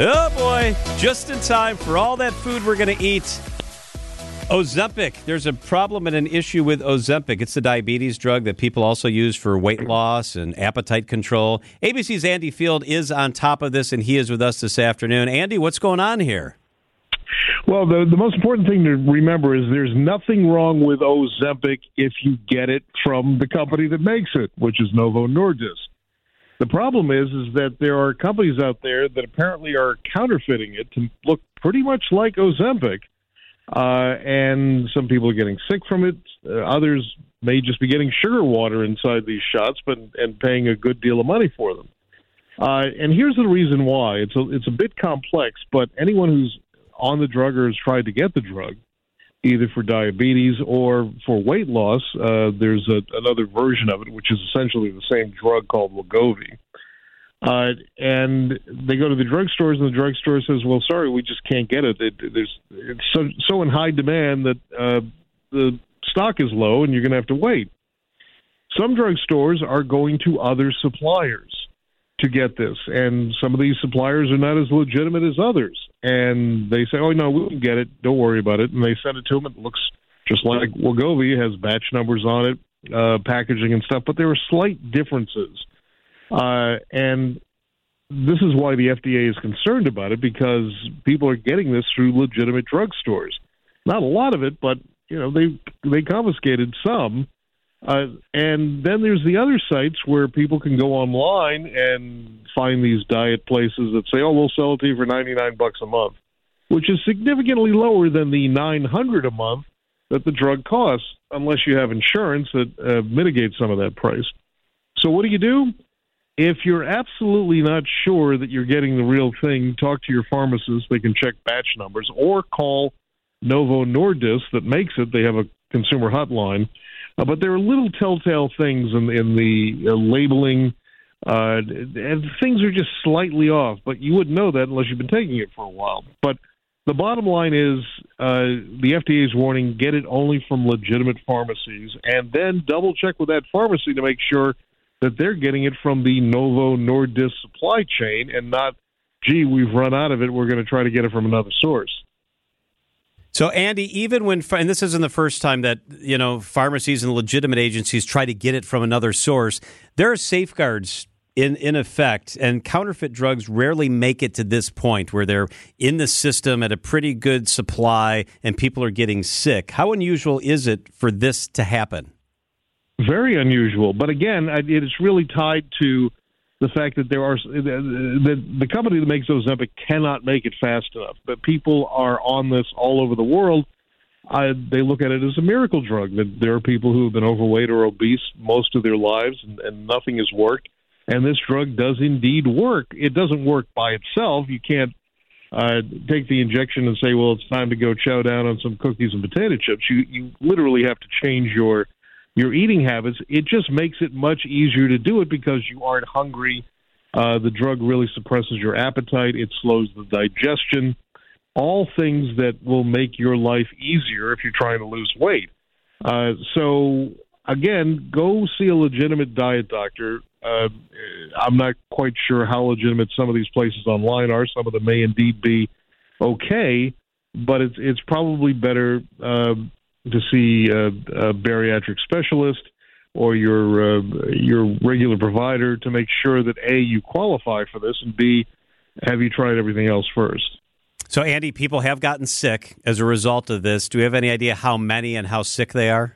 Oh boy, just in time for all that food we're going to eat. Ozempic. There's a problem and an issue with Ozempic. It's the diabetes drug that people also use for weight loss and appetite control. ABC's Andy Field is on top of this, and he is with us this afternoon. Andy, what's going on here? Well, the, the most important thing to remember is there's nothing wrong with Ozempic if you get it from the company that makes it, which is Novo Nordisk. The problem is, is that there are companies out there that apparently are counterfeiting it to look pretty much like Ozempic, uh, and some people are getting sick from it. Uh, others may just be getting sugar water inside these shots, but and paying a good deal of money for them. Uh, and here's the reason why. It's a it's a bit complex, but anyone who's on the drug or has tried to get the drug either for diabetes or for weight loss. Uh, there's a, another version of it, which is essentially the same drug called Wegovy. Uh, and they go to the drugstores, and the drugstore says, "Well, sorry, we just can't get it. it there's it's so so in high demand that uh, the stock is low, and you're going to have to wait." Some drugstores are going to other suppliers to get this, and some of these suppliers are not as legitimate as others and they say, "Oh no, we can get it. Don't worry about it." And they send it to them. It looks just like Wegovy has batch numbers on it, uh, packaging and stuff, but there are slight differences. Uh, and this is why the FDA is concerned about it because people are getting this through legitimate drugstores. Not a lot of it, but you know they they confiscated some. Uh, and then there's the other sites where people can go online and find these diet places that say, "Oh, we'll sell it to you for 99 bucks a month," which is significantly lower than the 900 a month that the drug costs, unless you have insurance that uh, mitigates some of that price. So, what do you do? If you're absolutely not sure that you're getting the real thing, talk to your pharmacist. They can check batch numbers or call Novo Nordisk that makes it. They have a consumer hotline uh, but there are little telltale things in, in the uh, labeling, uh, and things are just slightly off. But you wouldn't know that unless you've been taking it for a while. But the bottom line is uh, the FDA is warning get it only from legitimate pharmacies, and then double check with that pharmacy to make sure that they're getting it from the Novo Nordisk supply chain and not, gee, we've run out of it. We're going to try to get it from another source. So, Andy, even when, and this isn't the first time that, you know, pharmacies and legitimate agencies try to get it from another source, there are safeguards in, in effect, and counterfeit drugs rarely make it to this point where they're in the system at a pretty good supply and people are getting sick. How unusual is it for this to happen? Very unusual. But again, it is really tied to the fact that there are the, the company that makes Ozempic cannot make it fast enough. But people are on this all over the world. I, they look at it as a miracle drug. That there are people who have been overweight or obese most of their lives, and, and nothing has worked. And this drug does indeed work. It doesn't work by itself. You can't uh, take the injection and say, "Well, it's time to go chow down on some cookies and potato chips." You you literally have to change your your eating habits, it just makes it much easier to do it because you aren't hungry. Uh, the drug really suppresses your appetite. It slows the digestion. All things that will make your life easier if you're trying to lose weight. Uh, so again, go see a legitimate diet doctor. Uh, I'm not quite sure how legitimate some of these places online are. Some of them may indeed be okay, but it's it's probably better uh, to see a, a bariatric specialist or your uh, your regular provider to make sure that a you qualify for this and b have you tried everything else first. So, Andy, people have gotten sick as a result of this. Do we have any idea how many and how sick they are?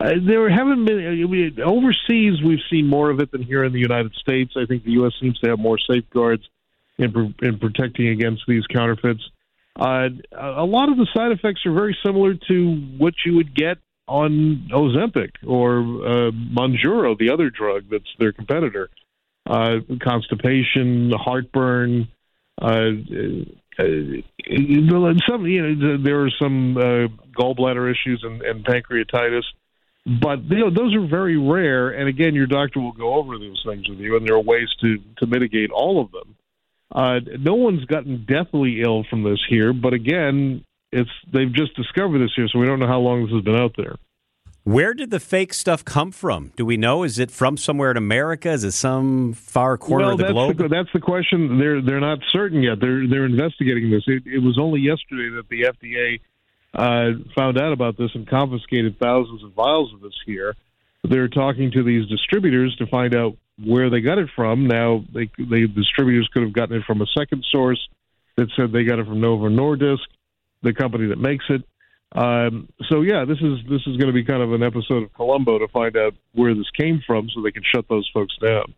Uh, there haven't been I overseas. We've seen more of it than here in the United States. I think the U.S. seems to have more safeguards in, in protecting against these counterfeits. Uh, a lot of the side effects are very similar to what you would get on Ozempic or uh, Mounjaro, the other drug that's their competitor. Uh, constipation, heartburn. Uh, uh, some, you know, there are some uh, gallbladder issues and, and pancreatitis, but you know, those are very rare. And again, your doctor will go over those things with you, and there are ways to to mitigate all of them. Uh, no one's gotten deathly ill from this here, but again, it's they've just discovered this here, so we don't know how long this has been out there. Where did the fake stuff come from? Do we know? Is it from somewhere in America? Is it some far corner well, of the that's globe? The, that's the question. They're they're not certain yet. They're they're investigating this. It, it was only yesterday that the FDA uh, found out about this and confiscated thousands of vials of this here. They're talking to these distributors to find out where they got it from. Now, they, the distributors could have gotten it from a second source that said they got it from Novo Nordisk, the company that makes it. Um, so yeah, this is this is going to be kind of an episode of Columbo to find out where this came from, so they can shut those folks down.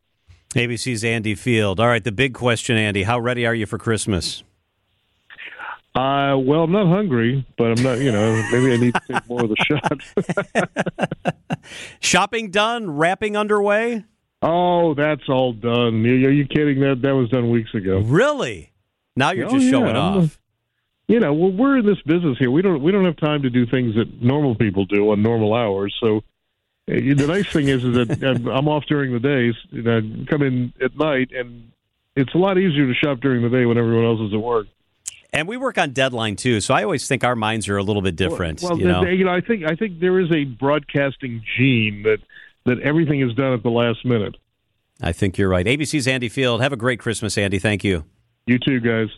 ABC's Andy Field. All right, the big question, Andy: How ready are you for Christmas? Uh, well, I'm not hungry, but I'm not. You know, maybe I need to take more of the shot. Shopping done. Wrapping underway. Oh, that's all done. Are you kidding? That that was done weeks ago. Really? Now you're oh, just showing yeah. off you know, well, we're in this business here. We don't we don't have time to do things that normal people do on normal hours. So uh, the nice thing is, is that I'm off during the days. You know, come in at night, and it's a lot easier to shop during the day when everyone else is at work. And we work on deadline too, so I always think our minds are a little bit different. Well, well you, know? you know, I think I think there is a broadcasting gene that that everything is done at the last minute. I think you're right. ABC's Andy Field. Have a great Christmas, Andy. Thank you. You too, guys.